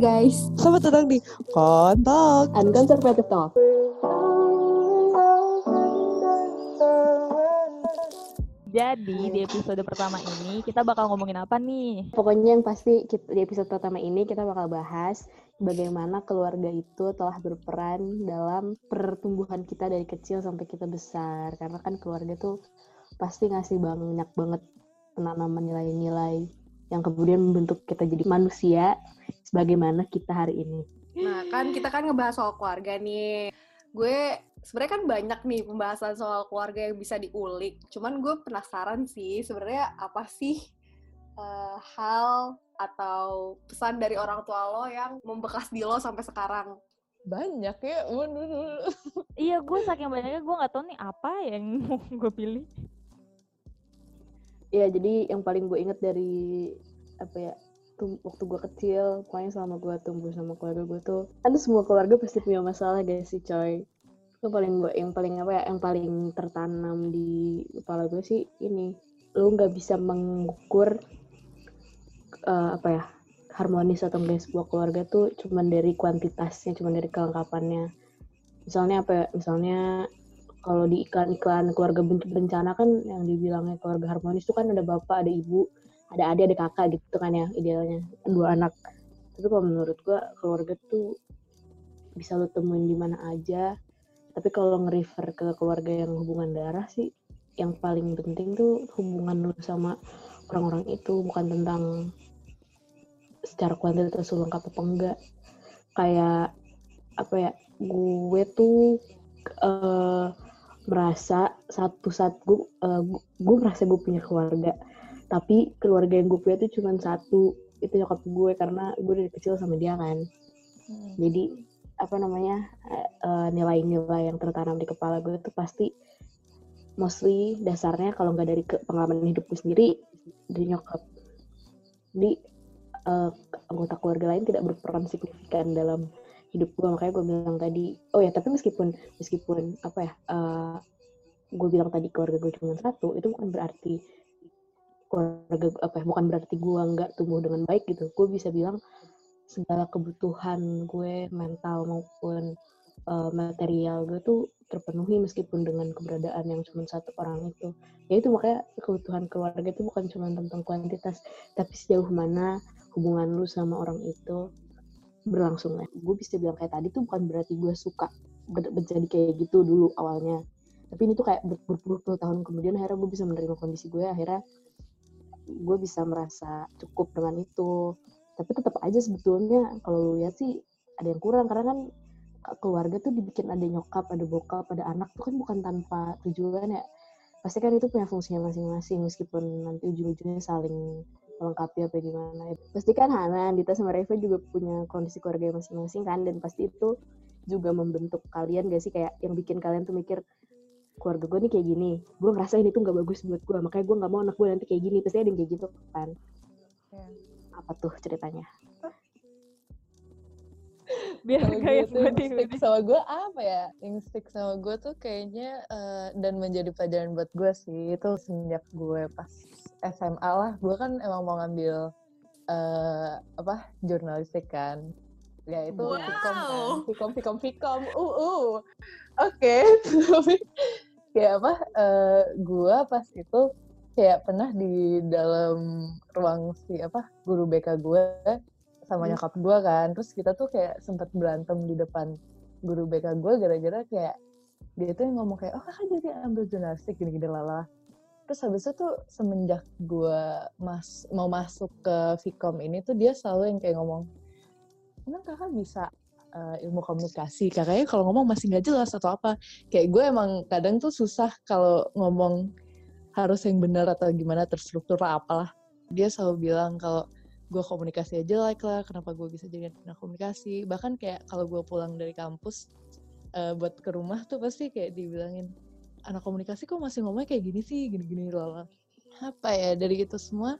guys. Selamat datang di Kontak. Unconservative Talk. Jadi di episode pertama ini kita bakal ngomongin apa nih? Pokoknya yang pasti kita, di episode pertama ini kita bakal bahas bagaimana keluarga itu telah berperan dalam pertumbuhan kita dari kecil sampai kita besar. Karena kan keluarga tuh pasti ngasih banyak banget penanaman nilai-nilai yang kemudian membentuk kita jadi manusia sebagaimana kita hari ini. Nah, kan kita kan ngebahas soal keluarga nih. Gue sebenarnya kan banyak nih pembahasan soal keluarga yang bisa diulik. Cuman gue penasaran sih sebenarnya apa sih uh, hal atau pesan dari orang tua lo yang membekas di lo sampai sekarang? Banyak ya, iya, gue saking banyaknya gue nggak tahu nih apa yang mau gue pilih. Iya, jadi yang paling gue inget dari apa ya waktu gue kecil, pokoknya selama gue tumbuh sama keluarga gue tuh, kan semua keluarga pasti punya masalah guys sih coy. Itu paling gue, yang paling apa ya, yang paling tertanam di kepala gue sih ini, lu nggak bisa mengukur uh, apa ya harmonis atau enggak sebuah keluarga tuh cuman dari kuantitasnya, cuman dari kelengkapannya. Misalnya apa ya, misalnya kalau di iklan-iklan keluarga bencana kan yang dibilangnya keluarga harmonis itu kan ada bapak, ada ibu, ada adik ada kakak gitu kan ya idealnya dua anak. Tapi kalau menurut gua keluarga tuh bisa lo temuin di mana aja. Tapi kalau nge-refer ke keluarga yang hubungan darah sih yang paling penting tuh hubungan lo sama orang-orang itu bukan tentang secara kuantitas lo lengkap apa enggak. Kayak apa ya gue tuh uh, merasa satu saat gue uh, gue merasa gue punya keluarga tapi keluarga yang gue punya tuh cuma satu itu nyokap gue karena gue dari kecil sama dia kan. Hmm. jadi apa namanya uh, nilai-nilai yang tertanam di kepala gue itu pasti mostly dasarnya kalau nggak dari pengalaman hidup gue sendiri dari nyokap. Jadi uh, anggota keluarga lain tidak berperan signifikan dalam hidup gue. Makanya gue bilang tadi oh ya tapi meskipun meskipun apa ya uh, gue bilang tadi keluarga gue cuma satu itu bukan berarti keluarga apa ya, bukan berarti gue nggak tumbuh dengan baik gitu. Gue bisa bilang segala kebutuhan gue mental maupun uh, material gue tuh terpenuhi meskipun dengan keberadaan yang cuma satu orang itu. Ya itu makanya kebutuhan keluarga itu bukan cuma tentang kuantitas tapi sejauh mana hubungan lu sama orang itu berlangsung. Ya gue bisa bilang kayak tadi tuh bukan berarti gue suka menjadi kayak gitu dulu awalnya. Tapi ini tuh kayak berpuluh-puluh tahun kemudian akhirnya gue bisa menerima kondisi gue akhirnya gue bisa merasa cukup dengan itu. Tapi tetap aja sebetulnya kalau lu lihat sih ada yang kurang karena kan keluarga tuh dibikin ada nyokap ada bokap ada anak tuh kan bukan tanpa tujuan ya. Pasti kan itu punya fungsinya masing-masing meskipun nanti ujung-ujungnya saling melengkapi apa gimana. Pasti kan Hana, Dita sama Reva juga punya kondisi keluarga masing-masing kan dan pasti itu juga membentuk kalian gak sih? Kayak yang bikin kalian tuh mikir keluarga gue nih kayak gini gue ngerasa ini tuh gak bagus buat gue makanya gue nggak mau anak gue nanti kayak gini pasti ada yang kayak gitu kan. Ya. apa tuh ceritanya? Biar kayak gue sama gue apa ya? Yang stick sama gue tuh kayaknya uh, dan menjadi pelajaran buat gue sih itu sejak gue pas SMA lah. Gue kan emang mau ngambil uh, apa jurnalistik kan. Ya itu wow. Vkom kan. Vkom Vkom Vkom uh uh oke okay. Kayak apa uh, gua pas itu kayak pernah di dalam ruang si apa guru BK gue sama hmm. nyokap gue kan terus kita tuh kayak sempat berantem di depan guru BK gue gara-gara kayak dia tuh yang ngomong kayak oh kakak jadi ambil jurnalistik gini-gini lala terus habis itu tuh semenjak gue mas mau masuk ke Vkom ini tuh dia selalu yang kayak ngomong emang kakak bisa uh, ilmu komunikasi. Kakaknya kalau ngomong masih nggak jelas atau apa. Kayak gue emang kadang tuh susah kalau ngomong harus yang benar atau gimana terstruktur lah apalah. Dia selalu bilang kalau gue komunikasi aja like lah kenapa gue bisa jadi anak komunikasi. Bahkan kayak kalau gue pulang dari kampus uh, buat ke rumah tuh pasti kayak dibilangin anak komunikasi kok masih ngomongnya kayak gini sih gini-gini loh apa ya dari itu semua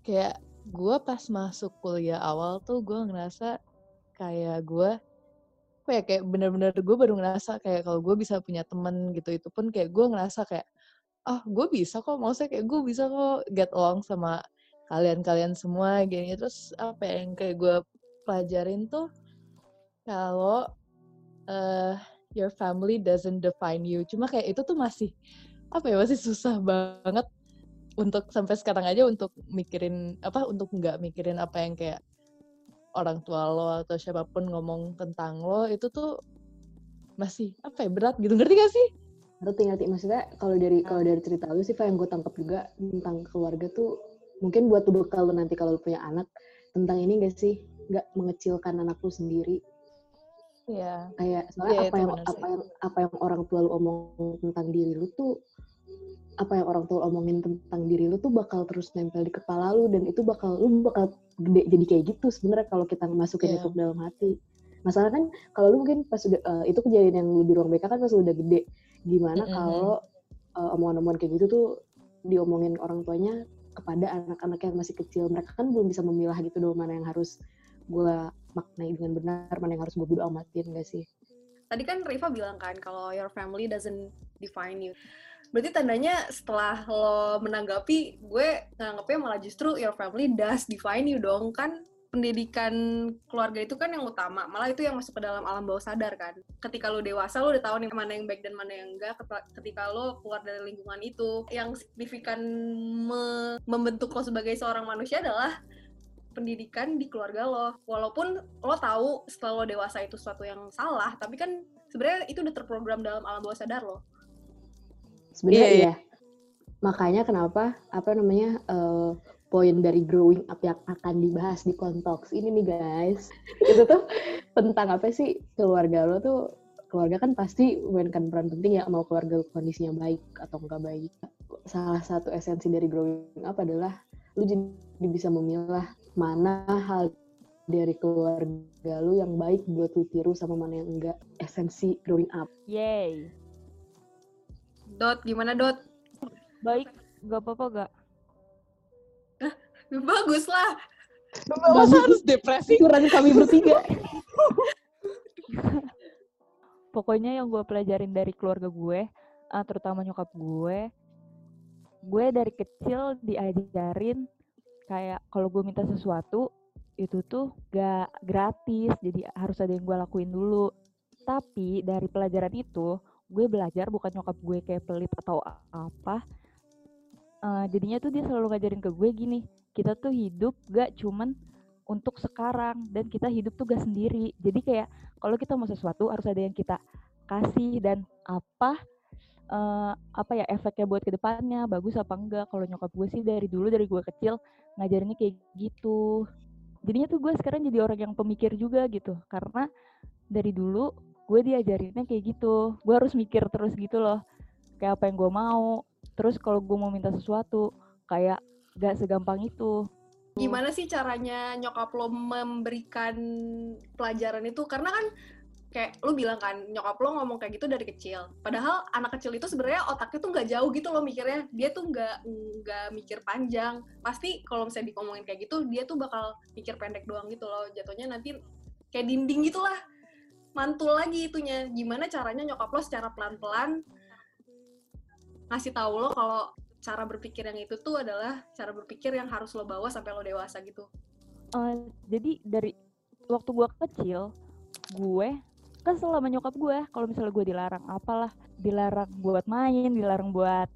kayak gue pas masuk kuliah awal tuh gue ngerasa kayak gue apa ya kayak bener-bener gue baru ngerasa kayak kalau gue bisa punya temen gitu itu pun kayak gue ngerasa kayak oh gue bisa kok maksudnya kayak gue bisa kok get along sama kalian-kalian semua gini terus apa ya, yang kayak gue pelajarin tuh kalau uh, your family doesn't define you. Cuma kayak itu tuh masih apa ya masih susah banget untuk sampai sekarang aja untuk mikirin apa untuk nggak mikirin apa yang kayak orang tua lo atau siapa pun ngomong tentang lo itu tuh masih apa ya berat gitu. Ngerti gak sih? Ngerti ngerti. Maksudnya kalau dari kalau dari cerita lu sih yang gue tangkap juga tentang keluarga tuh mungkin buat tuh bekal lu nanti kalau lu punya anak tentang ini gak sih? Nggak mengecilkan anak lu sendiri. Iya. Kayak soalnya Iya, apa yang apa yang apa yang orang tua lu omong tentang diri lu tuh apa yang orang tua omongin tentang diri lu tuh bakal terus nempel di kepala lu dan itu bakal lu bakal gede jadi kayak gitu sebenarnya kalau kita masukin Iya. itu ke dalam hati. Masalah kan kalau lu mungkin pas udah eh, itu kejadian yang lu di ruang BK kan pas lu udah gede. Gimana Mm-mm. kalau eh, omongan-omongan kayak gitu tuh diomongin orang tuanya kepada anak-anak yang masih kecil. Mereka kan belum bisa memilah gitu dong mana yang harus gue maknai dengan benar, mana yang harus gue bodo amatin gak sih? Tadi kan Riva bilang kan kalau your family doesn't define you. Berarti tandanya setelah lo menanggapi, gue nganggapnya malah justru your family does define you dong. Kan pendidikan keluarga itu kan yang utama. Malah itu yang masuk ke dalam alam bawah sadar kan. Ketika lo dewasa, lo udah tahu nih mana yang baik dan mana yang enggak. Ket- Ketika lo keluar dari lingkungan itu, yang signifikan me- membentuk lo sebagai seorang manusia adalah pendidikan di keluarga lo. Walaupun lo tahu setelah lo dewasa itu sesuatu yang salah, tapi kan sebenarnya itu udah terprogram dalam alam bawah sadar lo. Sebenarnya Iya, iya. iya. Makanya kenapa apa namanya eh, poin dari growing up yang akan dibahas di Kontox ini nih guys. itu tuh tentang apa sih keluarga lo tuh keluarga kan pasti memainkan peran penting ya mau keluarga lo kondisinya baik atau enggak baik. Salah satu esensi dari growing up adalah lu jadi bisa memilah mana hal dari keluarga lu yang baik buat lu tiru sama mana yang enggak. Esensi growing up. Yay. Dot, gimana Dot? Baik, gak apa-apa gak? Bagus lah. Masa harus depresi? Kurang kami bertiga. Pokoknya yang gue pelajarin dari keluarga gue, eh, terutama nyokap gue, gue dari kecil diajarin kayak kalau gue minta sesuatu itu tuh gak gratis, jadi harus ada yang gue lakuin dulu. Tapi dari pelajaran itu, gue belajar bukan nyokap gue kayak pelit atau apa. Eh, jadinya tuh dia selalu ngajarin ke gue gini, kita tuh hidup gak cuman untuk sekarang dan kita hidup tuh gak sendiri. Jadi kayak kalau kita mau sesuatu harus ada yang kita kasih dan apa eh, apa ya efeknya buat ke depannya bagus apa enggak kalau nyokap gue sih dari dulu dari gue kecil ngajarinnya kayak gitu jadinya tuh gue sekarang jadi orang yang pemikir juga gitu karena dari dulu gue diajarinnya kayak gitu gue harus mikir terus gitu loh kayak apa yang gue mau terus kalau gue mau minta sesuatu kayak gak segampang itu Gimana sih caranya nyokap lo memberikan pelajaran itu? Karena kan kayak lu bilang kan nyokap lo ngomong kayak gitu dari kecil. Padahal anak kecil itu sebenarnya otaknya tuh nggak jauh gitu loh mikirnya. Dia tuh nggak nggak mikir panjang. Pasti kalau misalnya dikomongin kayak gitu, dia tuh bakal mikir pendek doang gitu loh. Jatuhnya nanti kayak dinding gitulah. Mantul lagi itunya. Gimana caranya nyokap lo secara pelan-pelan ngasih tahu lo kalau cara berpikir yang itu tuh adalah cara berpikir yang harus lo bawa sampai lo dewasa gitu. Eh, jadi dari waktu gue kecil gue kesel sama nyokap gue kalau misalnya gue dilarang apalah dilarang buat main dilarang buat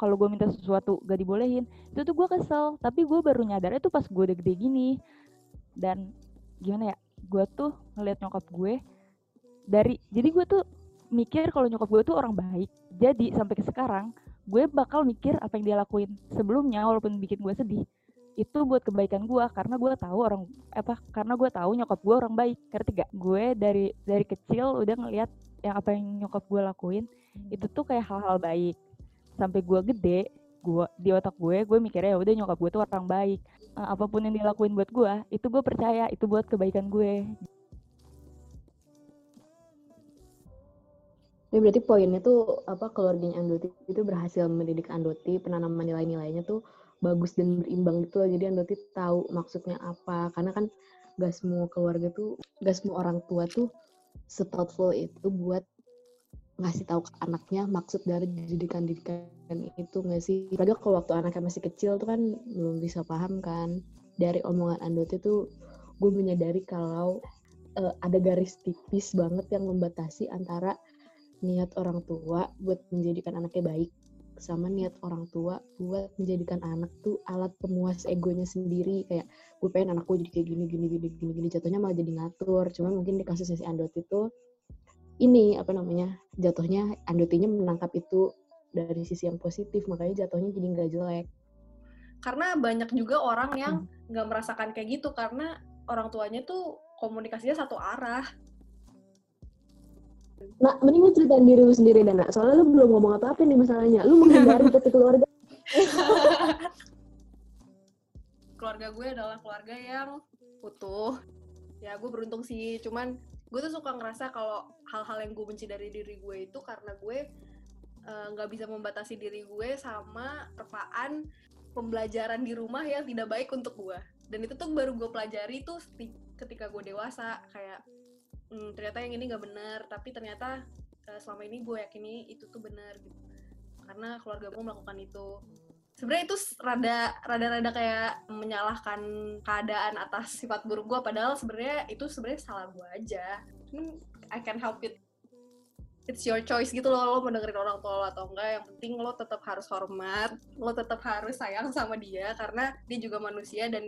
kalau gue minta sesuatu gak dibolehin itu tuh gue kesel tapi gue baru nyadar itu pas gue udah gede gini dan gimana ya gue tuh ngeliat nyokap gue dari jadi gue tuh mikir kalau nyokap gue tuh orang baik. Jadi sampai ke sekarang gue bakal mikir apa yang dia lakuin sebelumnya walaupun bikin gue sedih. Itu buat kebaikan gue karena gue tahu orang apa karena gue tahu nyokap gue orang baik. Ngerti gak gue dari dari kecil udah ngelihat yang apa yang nyokap gue lakuin itu tuh kayak hal-hal baik. Sampai gue gede gue di otak gue gue mikirnya ya udah nyokap gue tuh orang baik. Eh, apa pun yang dilakuin buat gue itu gue percaya itu buat kebaikan gue Ya berarti poinnya tuh apa keluarganya Andoti itu berhasil mendidik Andoti penanaman nilai-nilainya tuh bagus dan berimbang gitu loh. Jadi Andoti tahu maksudnya apa. Karena kan gak semua keluarga tuh, gak semua orang tua tuh se-thoughtful itu buat ngasih tahu ke anaknya maksud dari didikan-didikan itu nggak sih? Padahal kalau waktu anaknya masih kecil tuh kan belum bisa paham kan. Dari omongan Andoti tuh gue menyadari kalau uh, ada garis tipis banget yang membatasi antara niat orang tua buat menjadikan anaknya baik sama niat orang tua buat menjadikan anak tuh alat pemuas egonya sendiri. Kayak gue pengen anakku jadi kayak gini gini gini gini gini. Jatuhnya malah jadi ngatur. Cuman mungkin di kasusnya si Andot itu ini apa namanya jatuhnya Andotinya menangkap itu dari sisi yang positif. Makanya jatuhnya jadi nggak jelek. Karena banyak juga orang yang nggak merasakan kayak gitu. Karena orang tuanya tuh komunikasinya satu arah Nah, mending lu ceritain diri lu sendiri, Dana. Soalnya lu belum ngomong apa-apa nih masalahnya. Lu menghindari ke keluarga. keluarga gue adalah keluarga yang utuh. Ya, gue beruntung sih. Cuman gue tuh suka ngerasa kalau hal-hal yang gue benci dari diri gue itu karena gue eh, nggak uh, bisa membatasi diri gue sama terpaan pembelajaran di rumah yang tidak baik untuk gue. Dan itu tuh baru gue pelajari tuh ketika gue dewasa. Kayak hmm, ternyata yang ini nggak benar tapi ternyata uh, selama ini gue yakini itu tuh benar gitu. Karena keluarga gue melakukan itu. Sebenarnya itu rada rada rada kayak menyalahkan keadaan atas sifat buruk gue padahal sebenarnya itu sebenarnya salah gue aja. Hmm, I can help it. It's your choice gitu loh lo mau dengerin orang tua lo atau enggak. Yang penting lo tetap harus hormat lo tetap harus sayang sama dia karena dia juga manusia dan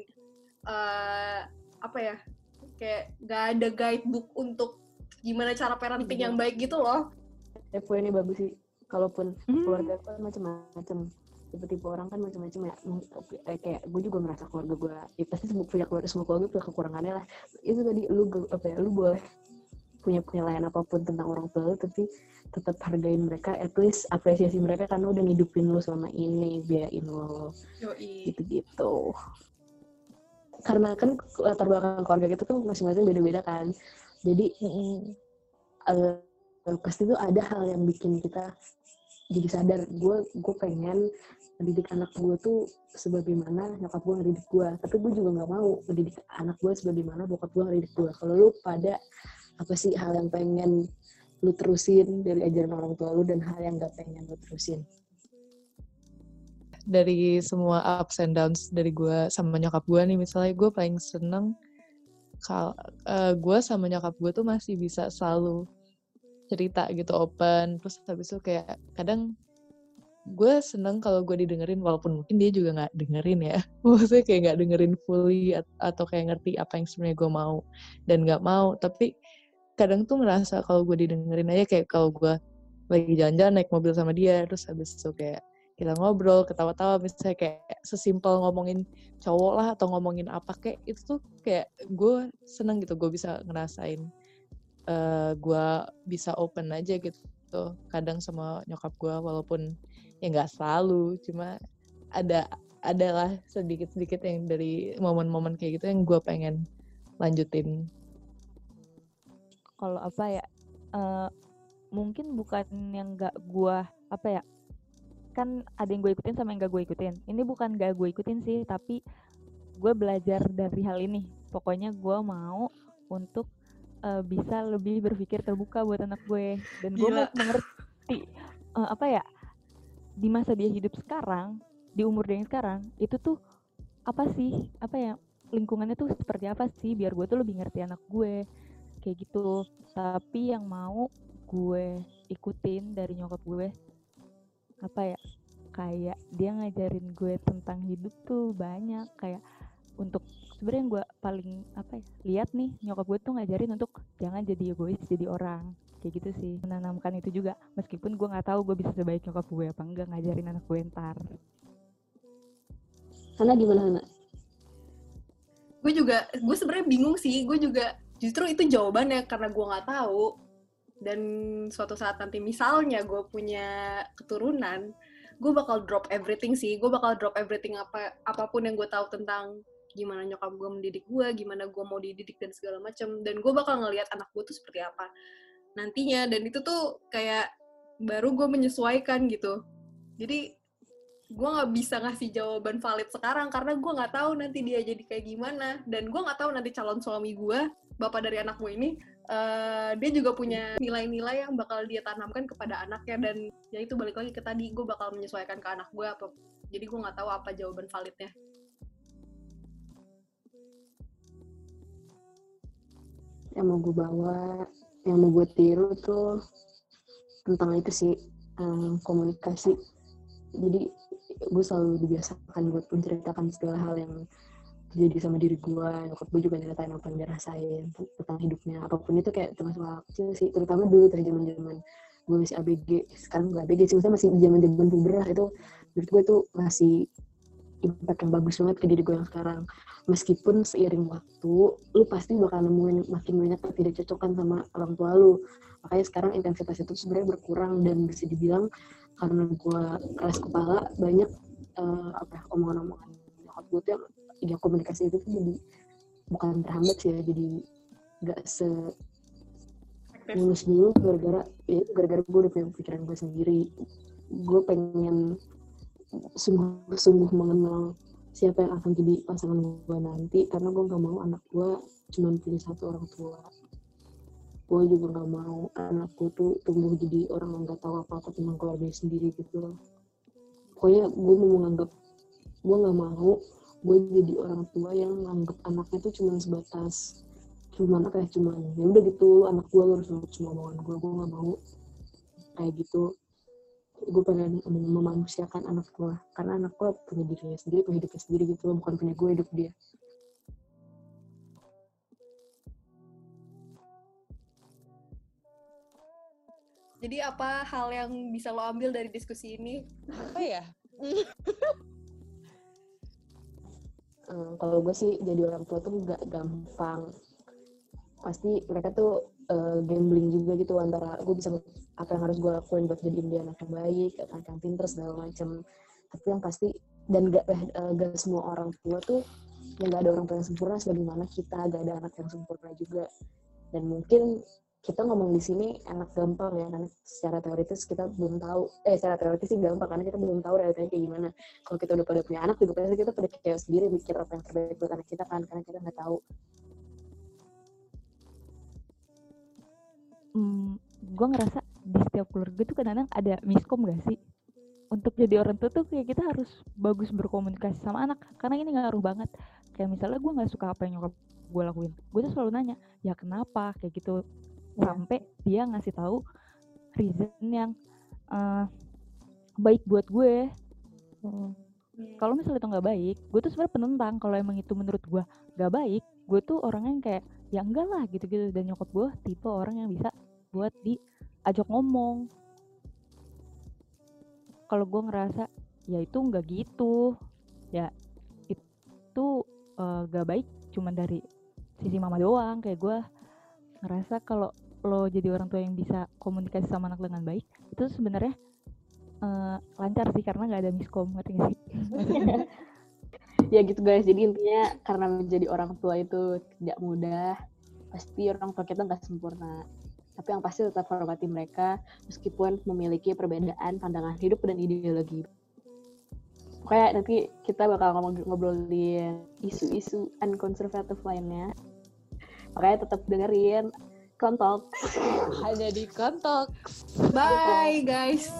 uh, apa ya kayak gak ada guidebook untuk gimana cara parenting yang baik gitu loh. Tipe ini bagus sih. Kalaupun hmm. keluarga kan macam-macam, tipe-tipe orang kan macam-macam ya. Eh, kayak gue juga merasa keluarga gue, ya pasti semua punya keluarga semua keluarga punya kekurangannya lah. Itu tadi lu apa ya, lu boleh punya penilaian apa pun tentang orang tua lu, tapi tetap hargain mereka, at least apresiasi mereka karena udah ngidupin lu selama ini, biayain lo, gitu-gitu karena kan latar belakang keluarga kita tuh masing-masing beda-beda kan. Jadi uh, pasti tuh ada hal yang bikin kita jadi sadar gue gue pengen mendidik anak gue tuh sebagaimana nyokap gue ngedidik gue tapi gue juga nggak mau mendidik anak gue sebagaimana bokap gue ngedidik gue kalau lu pada apa sih hal yang pengen lu terusin dari ajaran orang tua lu dan hal yang gak pengen lu terusin dari semua ups and downs dari gue sama nyokap gue nih. Misalnya gue paling seneng kal uh, gue sama nyokap gue tuh masih bisa selalu cerita gitu open. Terus habis itu kayak kadang gue seneng kalau gue didengerin walaupun mungkin dia juga nggak dengerin ya. Maksudnya kayak nggak dengerin fully atau kayak ngerti apa yang sebenarnya gue mau dan nggak mau. Tapi kadang tuh ngerasa kalau gue didengerin aja kayak kalau gue lagi jalan-jalan naik mobil sama dia terus habis itu kayak kita ngobrol ketawa-tawa misalnya kayak sesimpel ngomongin cowok lah atau ngomongin apa kayak itu tuh kayak gue seneng gitu gue bisa ngerasain uh, gue bisa open aja gitu kadang sama nyokap gue walaupun ya nggak selalu cuma ada adalah sedikit-sedikit yang dari momen-momen kayak gitu yang gue pengen lanjutin. Kalau apa ya uh, mungkin bukan yang nggak gue apa ya kan ada yang gue ikutin sama yang gak gue ikutin. Ini bukan gak gue ikutin sih tapi gue belajar dari hal ini. Pokoknya gue mau untuk uh, bisa lebih berpikir terbuka buat anak gue. Dan gue mau mengerti uh, apa ya di masa dia hidup sekarang di umur dia yang sekarang itu tuh apa sih apa ya lingkungannya tuh seperti apa sih biar gue tuh lebih ngerti anak gue kayak gitu. Tapi yang mau gue ikutin dari nyokap gue apa ya kayak dia ngajarin gue tentang hidup tuh banyak. Kayak untuk sebenarnya gue paling apa ya lihat nih nyokap gue tuh ngajarin untuk jangan jadi egois jadi orang. Kayak gitu sih menanamkan itu juga. Meskipun gue nggak tahu gue bisa sebaik nyokap gue apa enggak ngajarin anak gue ntar. Hana gimana Hana? Gue juga, gue sebenarnya bingung sih. Gue juga justru itu jawabannya karena gue nggak tahu dan suatu saat nanti misalnya gue punya keturunan gue bakal drop everything sih. Gue bakal drop everything apa apa pun yang gue tahu tentang gimana nyokap gue mendidik gue gimana gue mau dididik dan segala macam dan gue bakal ngelihat anak gue tuh seperti apa nantinya. Dan itu tuh kayak baru gue menyesuaikan gitu. Jadi gue nggak bisa ngasih jawaban valid sekarang karena gue nggak tahu nanti dia jadi kayak gimana. Dan gue nggak tahu nanti calon suami gue bapak dari anak gue ini uh, dia juga punya nilai-nilai yang bakal dia tanamkan kepada anaknya dan ya itu balik lagi ke tadi gue bakal menyesuaikan ke anak gue apa jadi gue nggak tahu apa jawaban validnya. Yang mau gue bawa yang mau gue tiru tuh tentang itu sih um, komunikasi. Jadi gue selalu dibiasakan buat menceritakan segala hal yang terjadi sama diri gue nyokap gue juga nyeritain apa yang dia rasain tentang hidupnya. Apa pun itu kayak hal kecil sih terutama dulu dari zaman zaman gue masih ABG sekarang gue ABG sih maksudnya masih zaman zaman puberah itu menurut gue tuh masih impact yang bagus banget ke diri gue yang sekarang. Meskipun seiring waktu lu pasti bakal nemuin makin banyak ketidakcocokan sama orang tua lu. Makanya sekarang intensitas itu sebenarnya berkurang dan bisa dibilang karena gue keras kepala banyak uh, apa ya, omongan-omongan nyokap gue tuh yang ya komunikasi itu tuh jadi bukan terhambat sih ya jadi gak se mulus dulu gara-gara ya gara-gara gue udah punya pikiran gue sendiri. Gue pengen sungguh-sungguh mengenal siapa yang akan jadi pasangan gue nanti karena gue gak mau anak gue cuma punya satu orang tua. Gue juga gak mau anakku tuh tumbuh jadi orang yang gak tahu apa-apa tentang keluarga sendiri gitu pokoknya gue mau menganggap gue gak mau gue jadi orang tua yang menganggap anaknya tuh cuma sebatas cuma apa ya cuma ya udah gitu lu anak gue lu harus nurut semua omongan gue gue gak mau kayak gitu gue pengen memanusiakan anak gue karena anak gue punya dirinya sendiri punya hidupnya sendiri gitu bukan punya gue hidup dia Jadi apa hal yang bisa lo ambil dari diskusi ini? Apa ya? hmm, kalau gue sih jadi orang tua tuh gak gampang. Pasti mereka tuh uh, gambling juga gitu antara gue bisa apa yang harus gue lakuin buat jadi dia anak yang baik, anak yang pinter segala macam. Tapi yang pasti dan gak, uh, gak semua orang tua tuh yang gak ada orang tua yang sempurna sebagaimana kita gak ada anak yang sempurna juga. Dan mungkin kita ngomong di sini enak gampang ya karena secara teoritis kita belum tahu. Eh secara teoritis sih gampang karena kita belum tahu realitanya kayak gimana. Kalau kita udah pada punya anak juga pasti kita pada kayak sendiri mikir apa yang terbaik buat anak kita kan karena kita nggak tahu. Hmm, gue ngerasa di setiap keluarga tuh kadang-kadang ada miskom gak sih? Untuk jadi orang tua tuh kayak kita harus bagus berkomunikasi sama anak karena ini ngaruh banget. Kayak misalnya gue nggak suka apa yang nyokap gue lakuin gue tuh selalu nanya ya kenapa? Kayak gitu. Sampai dia ngasih tahu reason yang uh, baik buat gue. Hmm. kalau misalnya itu nggak baik gue tuh sebenarnya penentang kalau emang itu menurut gue nggak baik gue tuh orang yang kayak ya enggak lah gitu-gitu. Dan nyokap gue tipe orang yang bisa buat diajak ngomong. Kalau gue ngerasa ya itu nggak gitu. Ya itu uh, gak baik cuma dari sisi mama doang. Kayak gue ngerasa kalau lo jadi orang tua yang bisa komunikasi sama anak dengan baik itu sebenarnya uh, lancar sih karena nggak ada miskom ngerti sih? Ya gitu guys jadi intinya karena menjadi orang tua itu tidak mudah pasti orang tua kita nggak sempurna. Tapi yang pasti tetap hormati mereka meskipun memiliki perbedaan pandangan hidup dan ideologi. Kayak nanti kita bakal ngobrolin isu-isu unconservative lainnya. Makanya tetap dengerin Kontok. Hanya di Kontok. Bye guys.